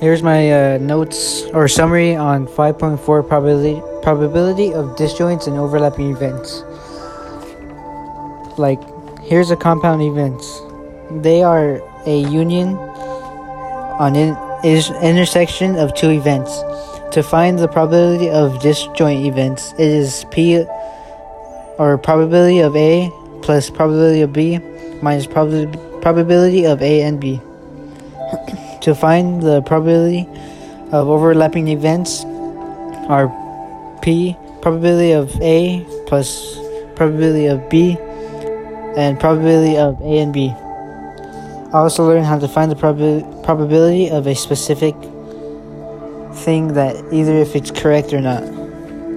Here's my uh, notes or summary on 5.4 probability probability of disjoints and overlapping events. Like, here's the compound events. They are a union on in, is intersection of two events. To find the probability of disjoint events, it is p or probability of A plus probability of B minus probability probability of A and B. to find the probability of overlapping events are P probability of A plus probability of B and probability of A and B. I also learned how to find the prob- probability of a specific thing that either if it's correct or not.